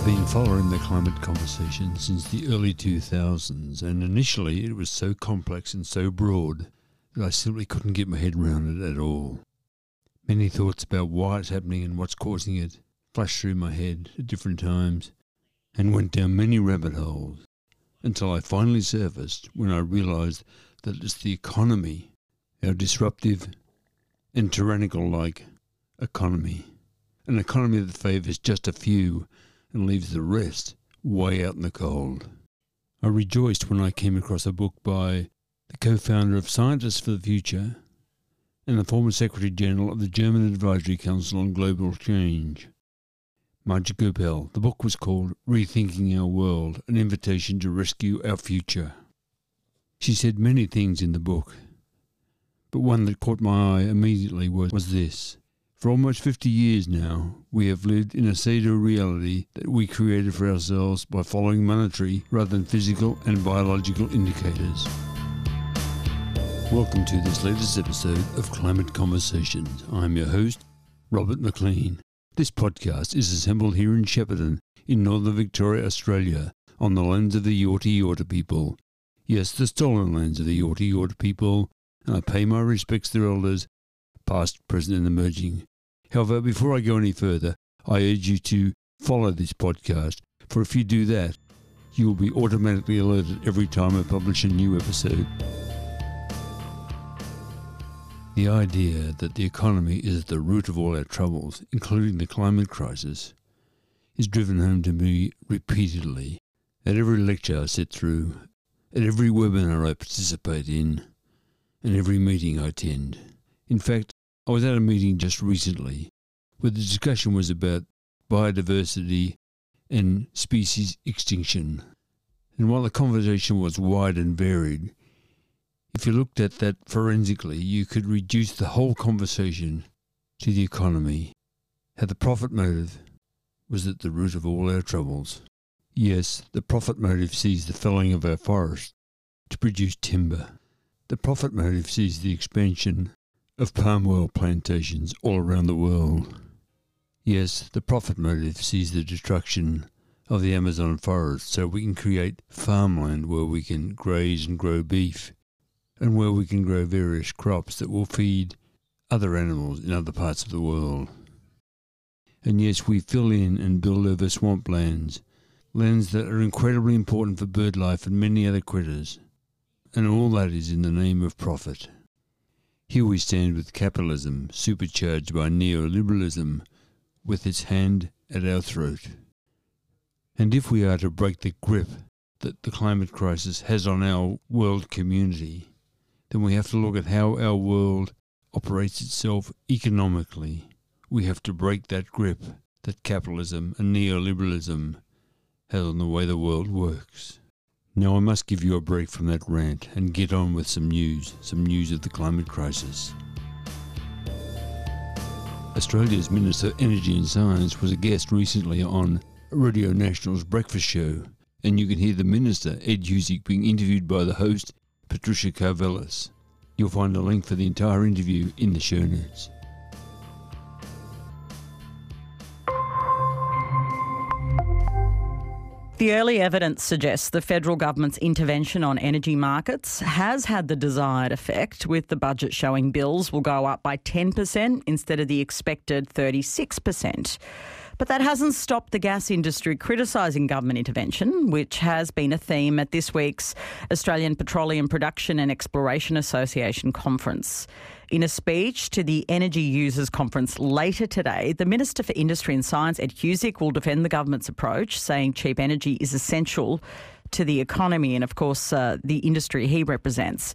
I've been following the climate conversation since the early 2000s, and initially it was so complex and so broad that I simply couldn't get my head around it at all. Many thoughts about why it's happening and what's causing it flashed through my head at different times and went down many rabbit holes until I finally surfaced when I realized that it's the economy, our disruptive and tyrannical like economy, an economy that favours just a few and leaves the rest way out in the cold. I rejoiced when I came across a book by the co founder of Scientists for the Future and the former Secretary General of the German Advisory Council on Global Change. Maja Göpel. The book was called Rethinking Our World An Invitation to Rescue Our Future. She said many things in the book, but one that caught my eye immediately was, was this for almost 50 years now, we have lived in a pseudo reality that we created for ourselves by following monetary rather than physical and biological indicators. Welcome to this latest episode of Climate Conversations. I'm your host, Robert McLean. This podcast is assembled here in Shepparton, in northern Victoria, Australia, on the lands of the Yorta Yorta people. Yes, the stolen lands of the Yorta Yorta people, and I pay my respects to their elders, past, present, and emerging. However, before I go any further, I urge you to follow this podcast, for if you do that, you will be automatically alerted every time I publish a new episode. The idea that the economy is at the root of all our troubles, including the climate crisis, is driven home to me repeatedly at every lecture I sit through, at every webinar I participate in, and every meeting I attend. In fact, I was at a meeting just recently where the discussion was about biodiversity and species extinction. And while the conversation was wide and varied, if you looked at that forensically, you could reduce the whole conversation to the economy, how the profit motive was at the root of all our troubles. Yes, the profit motive sees the felling of our forests to produce timber. The profit motive sees the expansion of palm oil plantations all around the world. Yes, the profit motive sees the destruction of the Amazon forest so we can create farmland where we can graze and grow beef and where we can grow various crops that will feed other animals in other parts of the world. And yes, we fill in and build over swamplands, lands that are incredibly important for bird life and many other critters. And all that is in the name of profit. Here we stand with capitalism, supercharged by neoliberalism, with its hand at our throat. And if we are to break the grip that the climate crisis has on our world community, then we have to look at how our world operates itself economically. We have to break that grip that capitalism and neoliberalism has on the way the world works. Now, I must give you a break from that rant and get on with some news, some news of the climate crisis. Australia's Minister of Energy and Science was a guest recently on Radio National's Breakfast Show, and you can hear the Minister, Ed Husic, being interviewed by the host, Patricia Karvelas. You'll find a link for the entire interview in the show notes. The early evidence suggests the federal government's intervention on energy markets has had the desired effect, with the budget showing bills will go up by 10% instead of the expected 36%. But that hasn't stopped the gas industry criticising government intervention, which has been a theme at this week's Australian Petroleum Production and Exploration Association conference. In a speech to the Energy Users Conference later today, the Minister for Industry and Science, Ed Husic, will defend the government's approach, saying cheap energy is essential to the economy and, of course, uh, the industry he represents.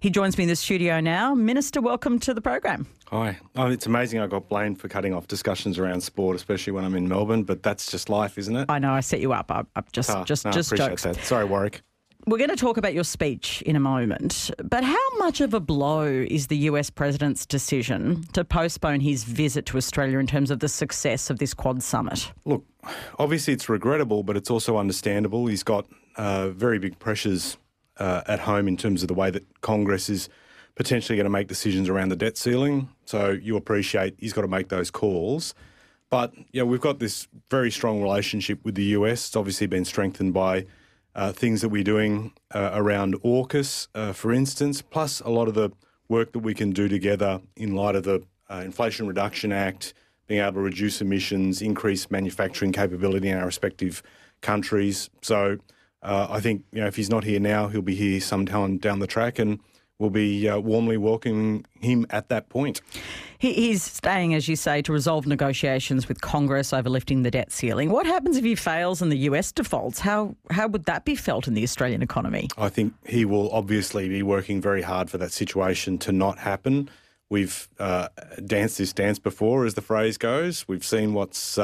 He joins me in the studio now. Minister, welcome to the program. Hi. Oh, it's amazing I got blamed for cutting off discussions around sport, especially when I'm in Melbourne, but that's just life, isn't it? I know, I set you up. I, I just, Ah, just, no, just appreciate jokes. that. Sorry, Warwick. We're going to talk about your speech in a moment, but how much of a blow is the US president's decision to postpone his visit to Australia in terms of the success of this Quad summit? Look, obviously it's regrettable, but it's also understandable. He's got uh, very big pressures uh, at home in terms of the way that Congress is potentially going to make decisions around the debt ceiling. So you appreciate he's got to make those calls. but you know, we've got this very strong relationship with the US. It's obviously been strengthened by uh, things that we're doing uh, around AUKUS, uh, for instance, plus a lot of the work that we can do together in light of the uh, Inflation Reduction Act, being able to reduce emissions, increase manufacturing capability in our respective countries. So uh, I think you know if he's not here now, he'll be here sometime down the track, and we'll be uh, warmly welcoming him at that point. He's staying, as you say, to resolve negotiations with Congress over lifting the debt ceiling. What happens if he fails and the US defaults? How how would that be felt in the Australian economy? I think he will obviously be working very hard for that situation to not happen. We've uh, danced this dance before, as the phrase goes. We've seen what's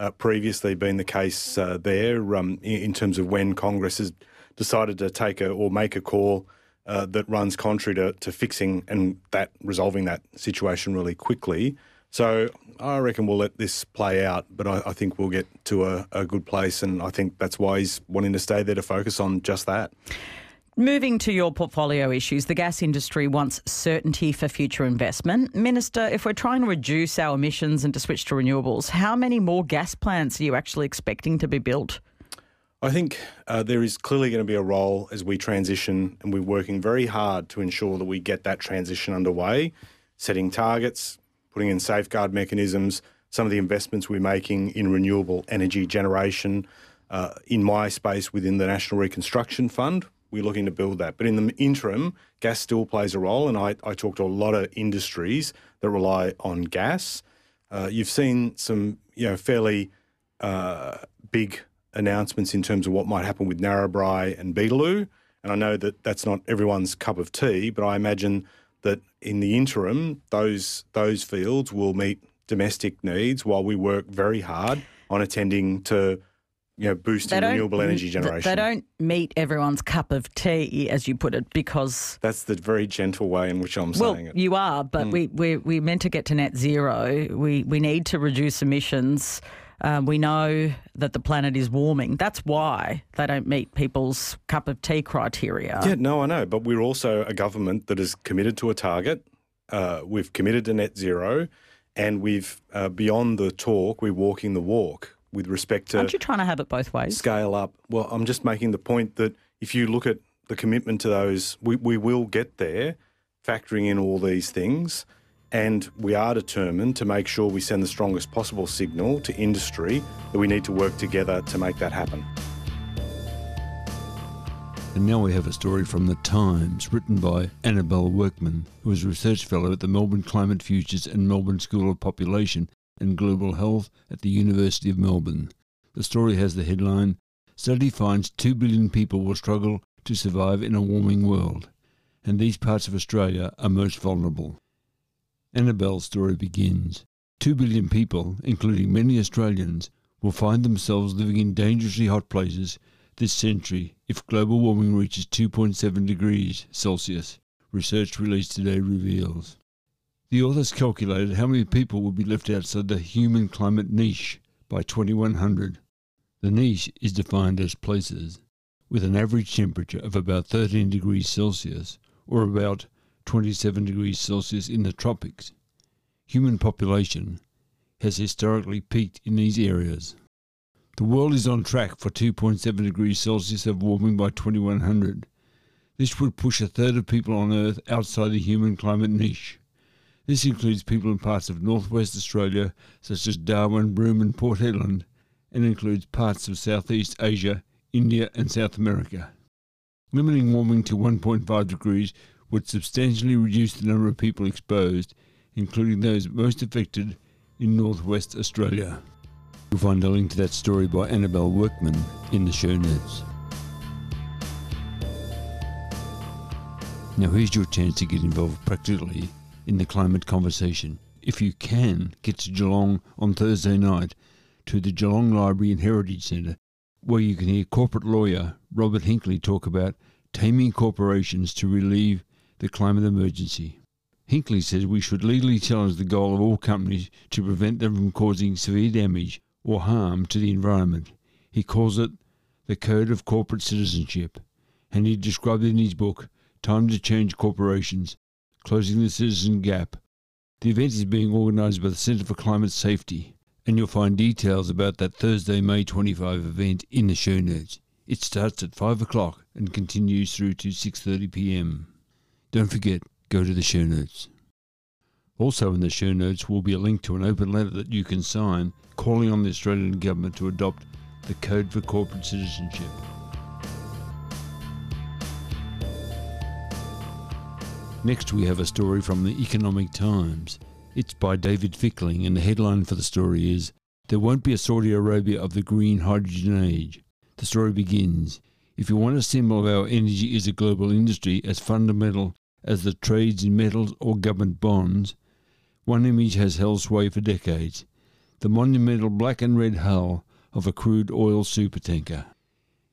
uh, previously been the case uh, there um, in, in, terms of when Congress has decided to take a or make a call uh, that runs contrary to, to fixing and that resolving that situation really quickly. So I reckon we'll let this play out, but I, I think we'll get to a, a, good place, and I think that's why he's wanting to stay there to focus on just that. Moving to your portfolio issues, the gas industry wants certainty for future investment. Minister, if we're trying to reduce our emissions and to switch to renewables, how many more gas plants are you actually expecting to be built? I think uh, there is clearly going to be a role as we transition, and we're working very hard to ensure that we get that transition underway, setting targets, putting in safeguard mechanisms, some of the investments we're making in renewable energy generation. Uh, in my space within the National Reconstruction Fund, we're looking to build that. But in the interim, gas still plays a role, and I, I talk to a lot of industries that rely on gas. Uh, you've seen some, you know, fairly uh, big announcements in terms of what might happen with Narrabri and Beetaloo. And I know that that's not everyone's cup of tea, but I imagine that in the interim, those those fields will meet domestic needs while we work very hard on attending to you know, boosting renewable energy generation. They don't meet everyone's cup of tea, as you put it, because that's the very gentle way in which I'm well, saying it. You are, but mm. we we we meant to get to net zero. We we need to reduce emissions. Um, we know that the planet is warming. That's why they don't meet people's cup of tea criteria. Yeah, no, I know. But we're also a government that is committed to a target. Uh, we've committed to net zero, and we've, uh, beyond the talk, we're walking the walk with respect to. Aren't you trying to have it both ways? Scale up. Well, I'm just making the point that if you look at the commitment to those, we, we will get there, factoring in all these things. And we are determined to make sure we send the strongest possible signal to industry that we need to work together to make that happen. And now we have a story from The Times written by Annabelle Workman, who is a Research Fellow at the Melbourne Climate Futures and Melbourne School of Population and Global Health at the University of Melbourne. The story has the headline Study finds 2 billion people will struggle to survive in a warming world, and these parts of Australia are most vulnerable. Annabelle's story begins. Two billion people, including many Australians, will find themselves living in dangerously hot places this century if global warming reaches 2.7 degrees Celsius, research released today reveals. The authors calculated how many people would be left outside the human climate niche by 2100. The niche is defined as places with an average temperature of about 13 degrees Celsius or about 27 degrees Celsius in the tropics. Human population has historically peaked in these areas. The world is on track for 2.7 degrees Celsius of warming by 2100. This would push a third of people on Earth outside the human climate niche. This includes people in parts of northwest Australia, such as Darwin, Broome, and Port Hedland, and includes parts of Southeast Asia, India, and South America. Limiting warming to 1.5 degrees would substantially reduce the number of people exposed, including those most affected in northwest Australia. You'll find a link to that story by Annabelle Workman in the show notes. Now, here's your chance to get involved practically in the climate conversation. If you can, get to Geelong on Thursday night to the Geelong Library and Heritage Centre, where you can hear corporate lawyer Robert Hinkley talk about taming corporations to relieve the climate emergency. Hinkley says we should legally challenge the goal of all companies to prevent them from causing severe damage or harm to the environment. He calls it the Code of Corporate Citizenship, and he described it in his book, Time to Change Corporations Closing the Citizen Gap. The event is being organised by the Centre for Climate Safety. And you'll find details about that Thursday, May 25 event in the show notes. It starts at 5 o'clock and continues through to 6.30 p.m. Don't forget, go to the show notes. Also in the show notes will be a link to an open letter that you can sign calling on the Australian Government to adopt the Code for Corporate Citizenship. Next, we have a story from the Economic Times. It's by David Fickling, and the headline for the story is There won't be a Saudi Arabia of the green hydrogen age. The story begins If you want a symbol of our energy is a global industry as fundamental as the trades in metals or government bonds, one image has held sway for decades the monumental black and red hull of a crude oil supertanker.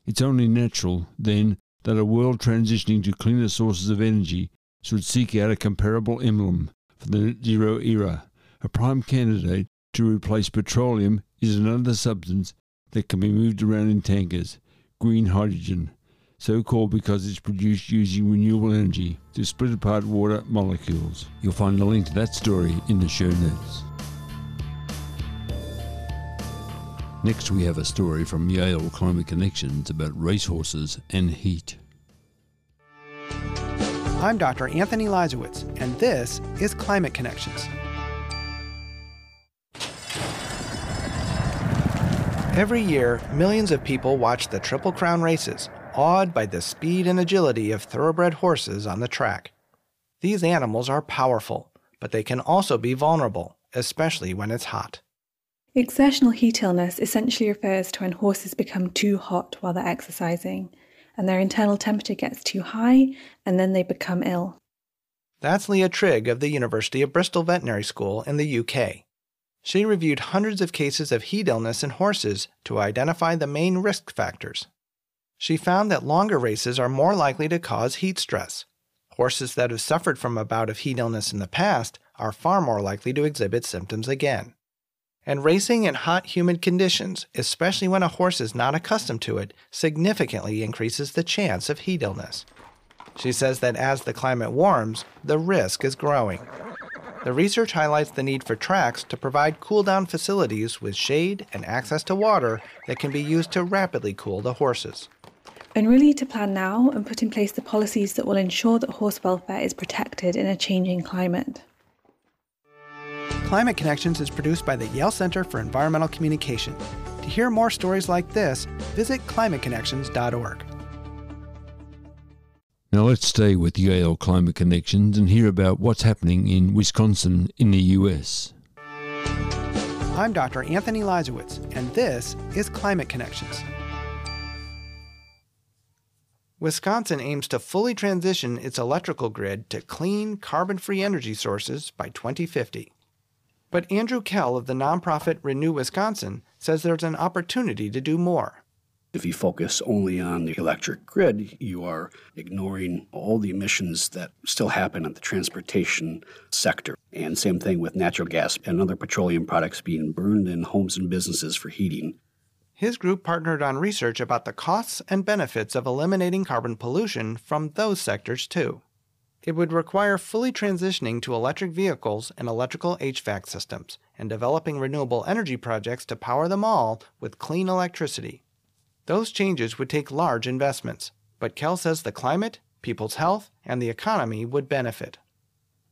It's only natural, then, that a world transitioning to cleaner sources of energy should seek out a comparable emblem for the net zero era. A prime candidate to replace petroleum is another substance that can be moved around in tankers, green hydrogen, so called because it's produced using renewable energy to split apart water molecules. You'll find a link to that story in the show notes. Next, we have a story from Yale Climate Connections about racehorses and heat. I'm Dr. Anthony Leiserowitz, and this is Climate Connections. Every year, millions of people watch the Triple Crown races, awed by the speed and agility of thoroughbred horses on the track. These animals are powerful, but they can also be vulnerable, especially when it's hot. Exertional heat illness essentially refers to when horses become too hot while they're exercising and their internal temperature gets too high and then they become ill. That's Leah Trigg of the University of Bristol Veterinary School in the UK. She reviewed hundreds of cases of heat illness in horses to identify the main risk factors. She found that longer races are more likely to cause heat stress. Horses that have suffered from a bout of heat illness in the past are far more likely to exhibit symptoms again. And racing in hot, humid conditions, especially when a horse is not accustomed to it, significantly increases the chance of heat illness. She says that as the climate warms, the risk is growing. The research highlights the need for tracks to provide cool down facilities with shade and access to water that can be used to rapidly cool the horses. And really to plan now and put in place the policies that will ensure that horse welfare is protected in a changing climate. Climate Connections is produced by the Yale Center for Environmental Communication. To hear more stories like this, visit climateconnections.org. Now let's stay with Yale Climate Connections and hear about what's happening in Wisconsin in the US. I'm Dr. Anthony Leiserowitz, and this is Climate Connections. Wisconsin aims to fully transition its electrical grid to clean, carbon free energy sources by 2050. But Andrew Kell of the nonprofit Renew Wisconsin says there's an opportunity to do more. If you focus only on the electric grid, you are ignoring all the emissions that still happen in the transportation sector. And same thing with natural gas and other petroleum products being burned in homes and businesses for heating. His group partnered on research about the costs and benefits of eliminating carbon pollution from those sectors, too. It would require fully transitioning to electric vehicles and electrical HVAC systems, and developing renewable energy projects to power them all with clean electricity. Those changes would take large investments, but Kell says the climate, people's health, and the economy would benefit.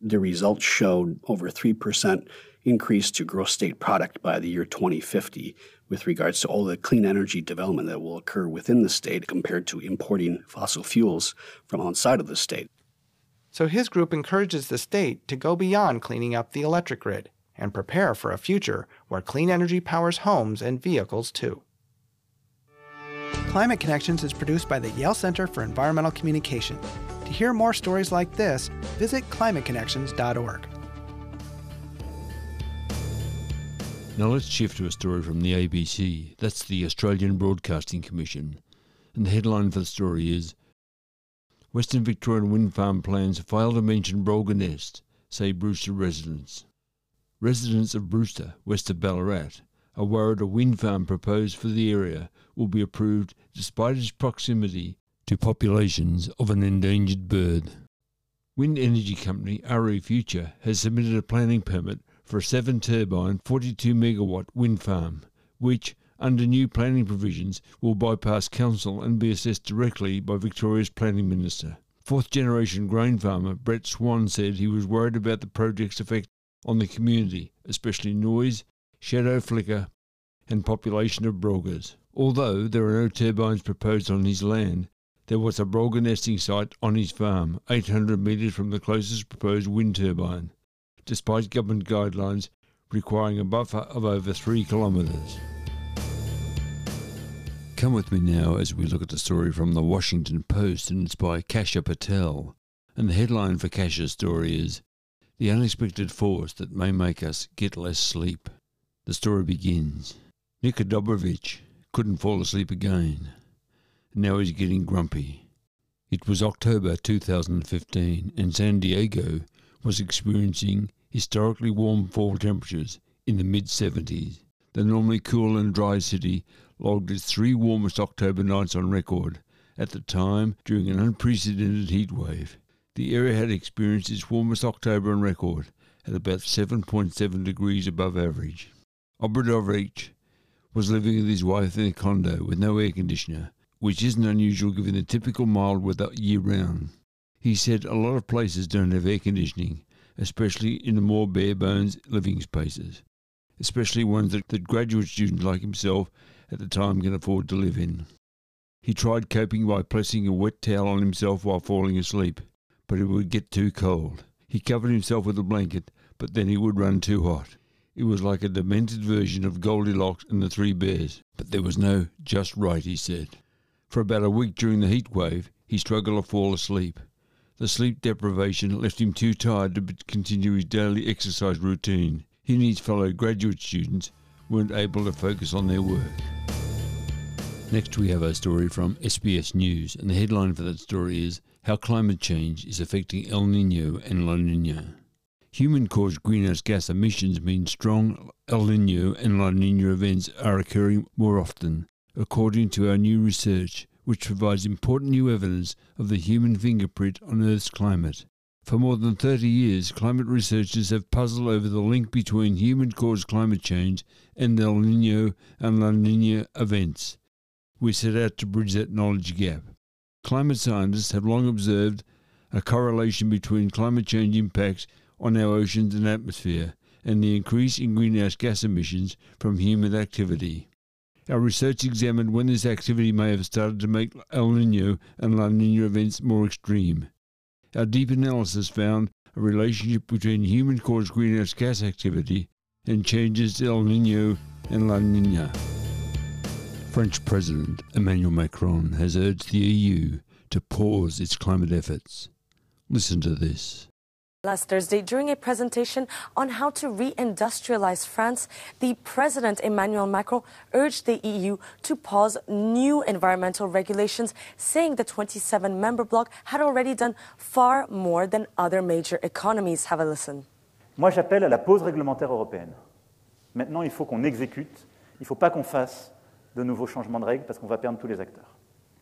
The results showed over 3% increase to gross state product by the year 2050 with regards to all the clean energy development that will occur within the state compared to importing fossil fuels from outside of the state. So his group encourages the state to go beyond cleaning up the electric grid and prepare for a future where clean energy powers homes and vehicles too. Climate Connections is produced by the Yale Center for Environmental Communication. To hear more stories like this, visit climateconnections.org. Now let's shift to a story from the ABC. That's the Australian Broadcasting Commission. And the headline for the story is Western Victorian wind farm plans fail to mention Brolga Nest, say Brewster residents. Residents of Brewster, west of Ballarat, are worried a wind farm proposed for the area will be approved despite its proximity to populations of an endangered bird. Wind energy company RE Future has submitted a planning permit for a 7 turbine, 42 megawatt wind farm, which, under new planning provisions, will bypass council and be assessed directly by Victoria's planning minister. Fourth generation grain farmer Brett Swan said he was worried about the project's effect on the community, especially noise, shadow flicker, and population of brolgas. Although there are no turbines proposed on his land, there was a brolga nesting site on his farm, 800 metres from the closest proposed wind turbine despite government guidelines requiring a buffer of over three kilometres. Come with me now as we look at the story from the Washington Post, and it's by Kasha Patel. And the headline for Kasha's story is The Unexpected Force That May Make Us Get Less Sleep. The story begins. Nick Obradovich couldn't fall asleep again. Now he's getting grumpy. It was October 2015, and San Diego was experiencing historically warm fall temperatures in the mid 70s. The normally cool and dry city logged its three warmest October nights on record, at the time during an unprecedented heat wave. The area had experienced its warmest October on record at about 7.7 degrees above average. Obradovich was living with his wife in a condo with no air conditioner, which isn't unusual given the typical mild weather year round. He said a lot of places don't have air conditioning, especially in the more bare bones living spaces, especially ones that, that graduate students like himself at the time can afford to live in. He tried coping by placing a wet towel on himself while falling asleep, but it would get too cold. He covered himself with a blanket, but then he would run too hot. It was like a demented version of Goldilocks and the Three Bears, but there was no just right, he said. For about a week during the heat wave, he struggled to fall asleep. The sleep deprivation left him too tired to continue his daily exercise routine. He and his fellow graduate students weren't able to focus on their work. Next, we have a story from SBS News, and the headline for that story is How Climate Change is Affecting El Nino and La Nina. Human caused greenhouse gas emissions mean strong El Nino and La Nina events are occurring more often, according to our new research which provides important new evidence of the human fingerprint on Earth's climate. For more than 30 years, climate researchers have puzzled over the link between human caused climate change and the El Nino and La Nina events. We set out to bridge that knowledge gap. Climate scientists have long observed a correlation between climate change impacts on our oceans and atmosphere and the increase in greenhouse gas emissions from human activity. Our research examined when this activity may have started to make El Nino and La Nina events more extreme. Our deep analysis found a relationship between human caused greenhouse gas activity and changes to El Nino and La Nina. French President Emmanuel Macron has urged the EU to pause its climate efforts. Listen to this. Last Thursday, during a presentation on how to reindustrialize France, the President Emmanuel Macron urged the EU to pause new environmental regulations, saying the 27 member bloc had already done far more than other major economies. Have a listen. Moi, j'appelle à la pause réglementaire européenne. Maintenant, il faut qu'on exécute. Il ne faut pas qu'on fasse de nouveaux changements de règles parce qu'on va perdre tous les acteurs.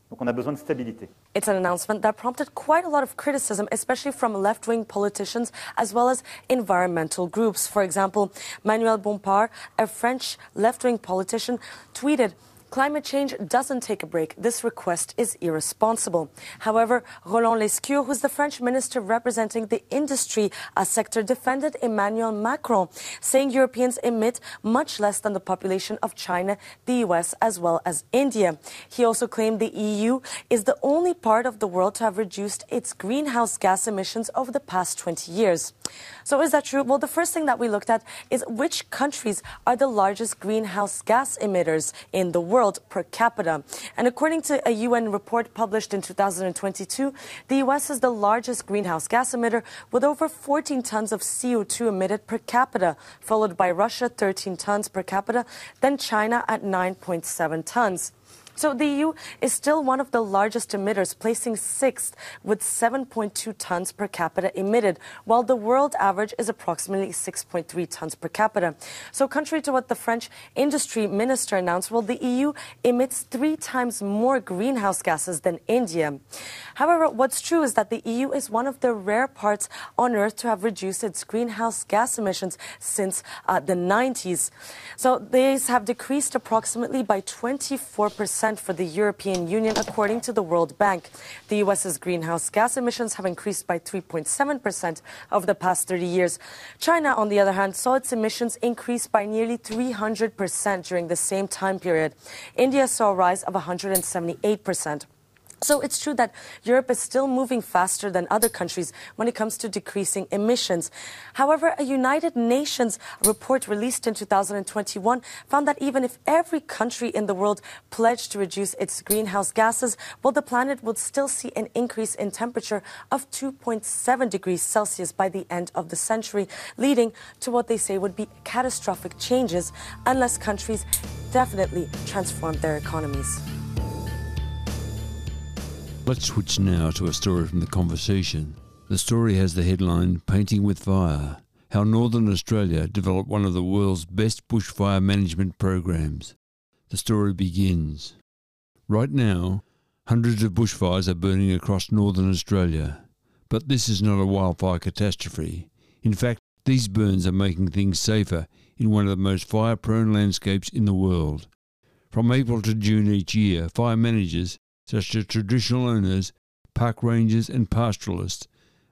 Donc on a besoin de stabilité. It's an announcement that prompted quite a lot of criticism, especially from left wing politicians as well as environmental groups. For example, Manuel Bompard, a French left wing politician, tweeted, Climate change doesn't take a break. This request is irresponsible. However, Roland Lescure, who's the French minister representing the industry a sector, defended Emmanuel Macron, saying Europeans emit much less than the population of China, the US, as well as India. He also claimed the EU is the only part of the world to have reduced its greenhouse gas emissions over the past 20 years. So is that true? Well, the first thing that we looked at is which countries are the largest greenhouse gas emitters in the world world per capita. And according to a UN report published in 2022, the US is the largest greenhouse gas emitter with over 14 tons of CO2 emitted per capita, followed by Russia, 13 tons per capita, then China at 9.7 tons. So the EU is still one of the largest emitters, placing sixth with 7.2 tons per capita emitted, while the world average is approximately 6.3 tons per capita. So contrary to what the French industry minister announced, well, the EU emits three times more greenhouse gases than India. However, what's true is that the EU is one of the rare parts on Earth to have reduced its greenhouse gas emissions since uh, the 90s. So these have decreased approximately by 24 percent for the European Union, according to the World Bank. The US's greenhouse gas emissions have increased by 3.7% over the past 30 years. China, on the other hand, saw its emissions increase by nearly 300% during the same time period. India saw a rise of 178%. So it's true that Europe is still moving faster than other countries when it comes to decreasing emissions. However, a United Nations report released in 2021 found that even if every country in the world pledged to reduce its greenhouse gases, well, the planet would still see an increase in temperature of 2.7 degrees Celsius by the end of the century, leading to what they say would be catastrophic changes unless countries definitely transform their economies. Let's switch now to a story from the conversation. The story has the headline Painting with Fire How Northern Australia developed one of the world's best bushfire management programs. The story begins. Right now, hundreds of bushfires are burning across northern Australia. But this is not a wildfire catastrophe. In fact, these burns are making things safer in one of the most fire prone landscapes in the world. From April to June each year, fire managers such as traditional owners, park rangers, and pastoralists,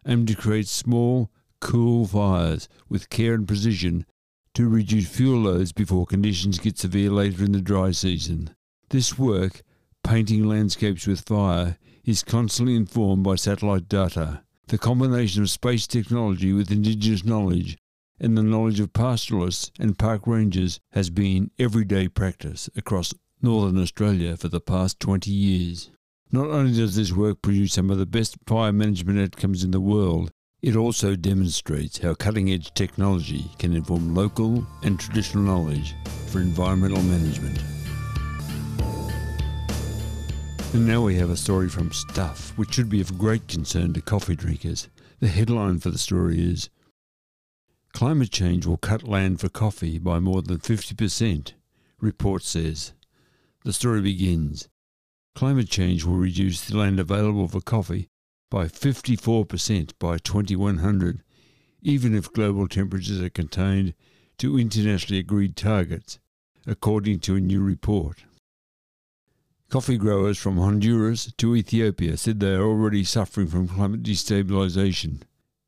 aim to create small, cool fires with care and precision to reduce fuel loads before conditions get severe later in the dry season. This work, painting landscapes with fire, is constantly informed by satellite data. The combination of space technology with indigenous knowledge and the knowledge of pastoralists and park rangers has been everyday practice across northern Australia for the past 20 years. Not only does this work produce some of the best fire management outcomes in the world, it also demonstrates how cutting edge technology can inform local and traditional knowledge for environmental management. And now we have a story from Stuff, which should be of great concern to coffee drinkers. The headline for the story is Climate change will cut land for coffee by more than 50%, report says. The story begins. Climate change will reduce the land available for coffee by 54% by 2100, even if global temperatures are contained to internationally agreed targets, according to a new report. Coffee growers from Honduras to Ethiopia said they are already suffering from climate destabilisation,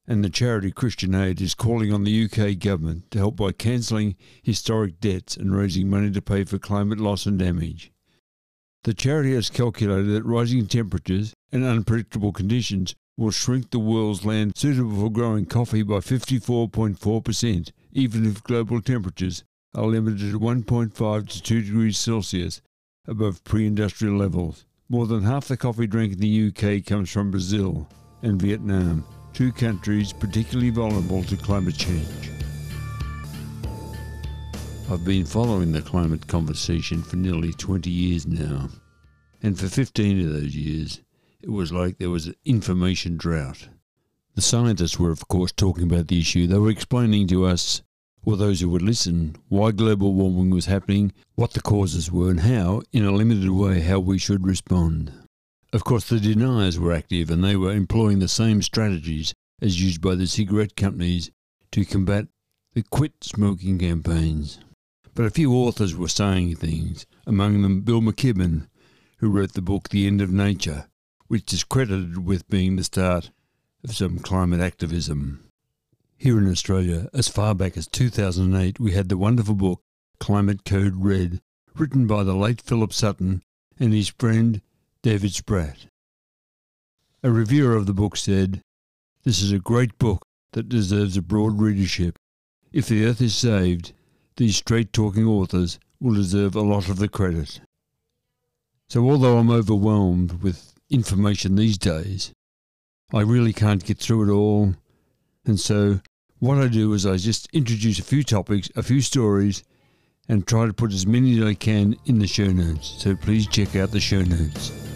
and the charity Christian Aid is calling on the UK government to help by cancelling historic debts and raising money to pay for climate loss and damage. The charity has calculated that rising temperatures and unpredictable conditions will shrink the world's land suitable for growing coffee by 54.4%, even if global temperatures are limited to 1.5 to 2 degrees Celsius above pre industrial levels. More than half the coffee drank in the UK comes from Brazil and Vietnam, two countries particularly vulnerable to climate change. I've been following the climate conversation for nearly 20 years now, and for 15 of those years, it was like there was an information drought. The scientists were, of course, talking about the issue. They were explaining to us, or those who would listen, why global warming was happening, what the causes were, and how, in a limited way, how we should respond. Of course, the deniers were active and they were employing the same strategies as used by the cigarette companies to combat the quit smoking campaigns. But a few authors were saying things, among them Bill McKibben, who wrote the book The End of Nature, which is credited with being the start of some climate activism. Here in Australia, as far back as 2008, we had the wonderful book Climate Code Red, written by the late Philip Sutton and his friend David Spratt. A reviewer of the book said, This is a great book that deserves a broad readership. If the earth is saved, these straight talking authors will deserve a lot of the credit. So, although I'm overwhelmed with information these days, I really can't get through it all. And so, what I do is I just introduce a few topics, a few stories, and try to put as many as I can in the show notes, so please check out the show notes.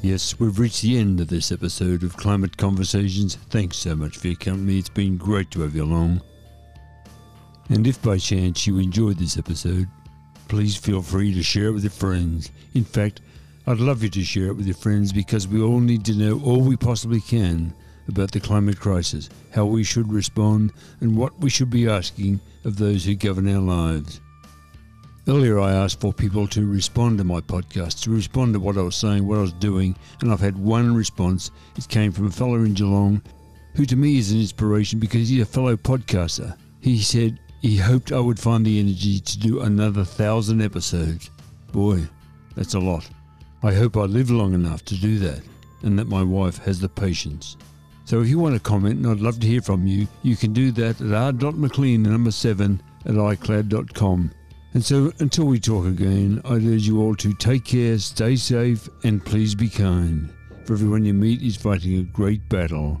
Yes, we've reached the end of this episode of Climate Conversations. Thanks so much for your company. It's been great to have you along. And if by chance you enjoyed this episode, please feel free to share it with your friends. In fact, I'd love you to share it with your friends because we all need to know all we possibly can about the climate crisis, how we should respond, and what we should be asking of those who govern our lives. Earlier, I asked for people to respond to my podcast, to respond to what I was saying, what I was doing, and I've had one response. It came from a fellow in Geelong who to me is an inspiration because he's a fellow podcaster. He said he hoped I would find the energy to do another thousand episodes. Boy, that's a lot. I hope I live long enough to do that and that my wife has the patience. So if you want to comment, and I'd love to hear from you, you can do that at r.mclean, number 7 at icloud.com. And so until we talk again, I'd urge you all to take care, stay safe, and please be kind. For everyone you meet is fighting a great battle